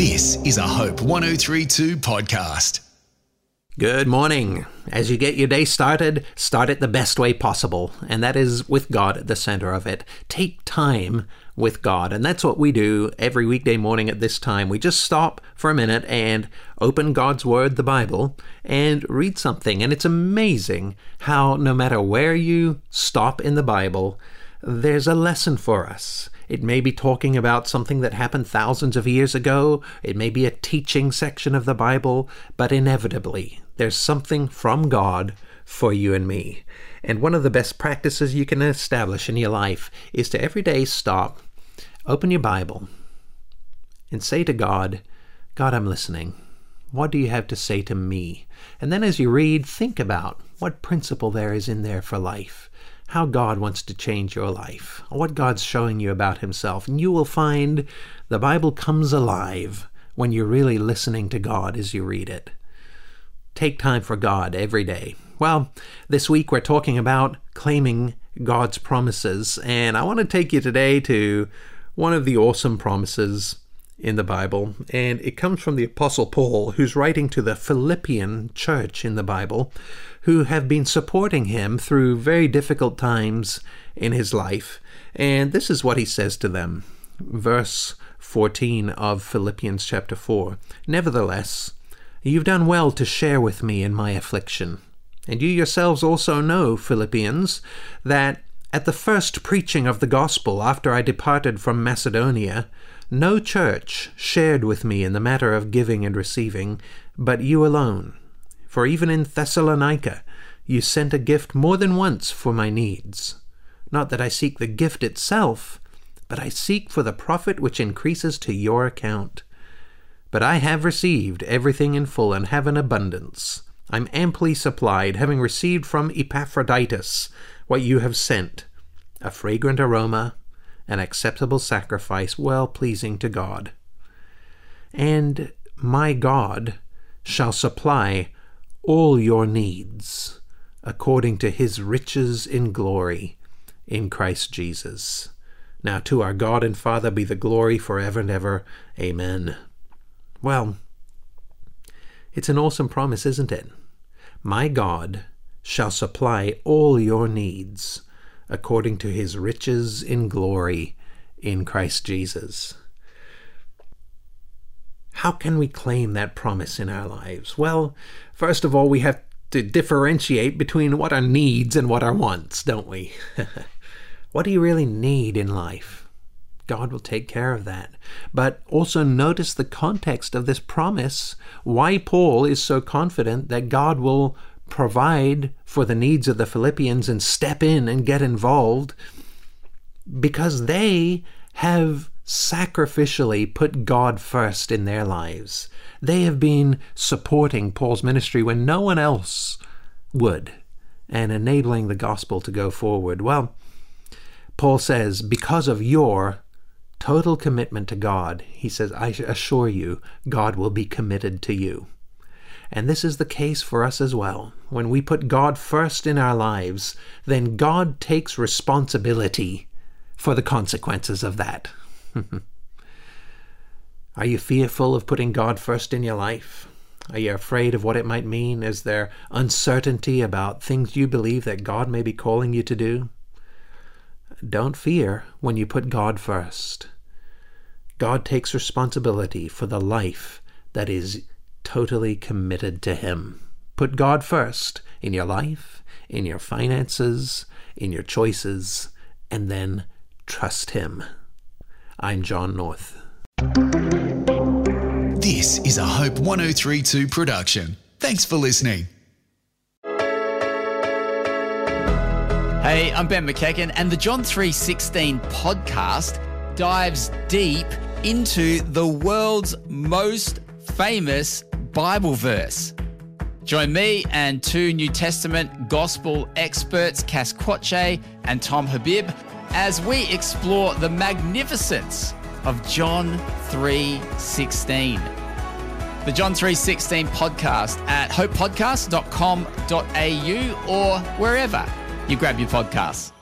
This is a Hope 1032 podcast. Good morning. As you get your day started, start it the best way possible, and that is with God at the center of it. Take time with God, and that's what we do every weekday morning at this time. We just stop for a minute and open God's Word, the Bible, and read something. And it's amazing how no matter where you stop in the Bible, there's a lesson for us. It may be talking about something that happened thousands of years ago. It may be a teaching section of the Bible, but inevitably, there's something from God for you and me. And one of the best practices you can establish in your life is to every day stop, open your Bible, and say to God, God, I'm listening. What do you have to say to me? And then as you read, think about what principle there is in there for life how God wants to change your life, what God's showing you about Himself. And you will find the Bible comes alive when you're really listening to God as you read it. Take time for God every day. Well, this week we're talking about claiming God's promises, and I want to take you today to one of the awesome promises in the Bible, and it comes from the Apostle Paul, who's writing to the Philippian church in the Bible, who have been supporting him through very difficult times in his life. And this is what he says to them. Verse 14 of Philippians chapter 4 Nevertheless, you've done well to share with me in my affliction. And you yourselves also know, Philippians, that at the first preaching of the gospel after I departed from Macedonia, no church shared with me in the matter of giving and receiving, but you alone. For even in Thessalonica, you sent a gift more than once for my needs. Not that I seek the gift itself, but I seek for the profit which increases to your account. But I have received everything in full and have an abundance. I'm amply supplied, having received from Epaphroditus what you have sent a fragrant aroma, an acceptable sacrifice, well pleasing to God. And my God shall supply all your needs according to his riches in glory in Christ Jesus. Now to our God and Father be the glory forever and ever. Amen. Well, it's an awesome promise, isn't it? My God shall supply all your needs according to his riches in glory in Christ Jesus. How can we claim that promise in our lives? Well, first of all, we have to differentiate between what are needs and what are wants, don't we? what do you really need in life? God will take care of that. But also notice the context of this promise, why Paul is so confident that God will provide for the needs of the Philippians and step in and get involved because they have sacrificially put God first in their lives. They have been supporting Paul's ministry when no one else would and enabling the gospel to go forward. Well, Paul says, because of your total commitment to God, he says, I assure you, God will be committed to you. And this is the case for us as well. When we put God first in our lives, then God takes responsibility for the consequences of that. Are you fearful of putting God first in your life? Are you afraid of what it might mean? Is there uncertainty about things you believe that God may be calling you to do? Don't fear when you put God first. God takes responsibility for the life that is totally committed to Him. Put God first in your life, in your finances, in your choices, and then trust Him. I'm John North. This is a Hope 1032 production. Thanks for listening. Hey, I'm Ben McEachen, and the John 316 podcast dives deep into the world's most famous Bible verse. Join me and two New Testament gospel experts, Cass Quache and Tom Habib, as we explore the magnificence of John 3:16. The John 3:16 podcast at hopepodcast.com.au or wherever you grab your podcasts.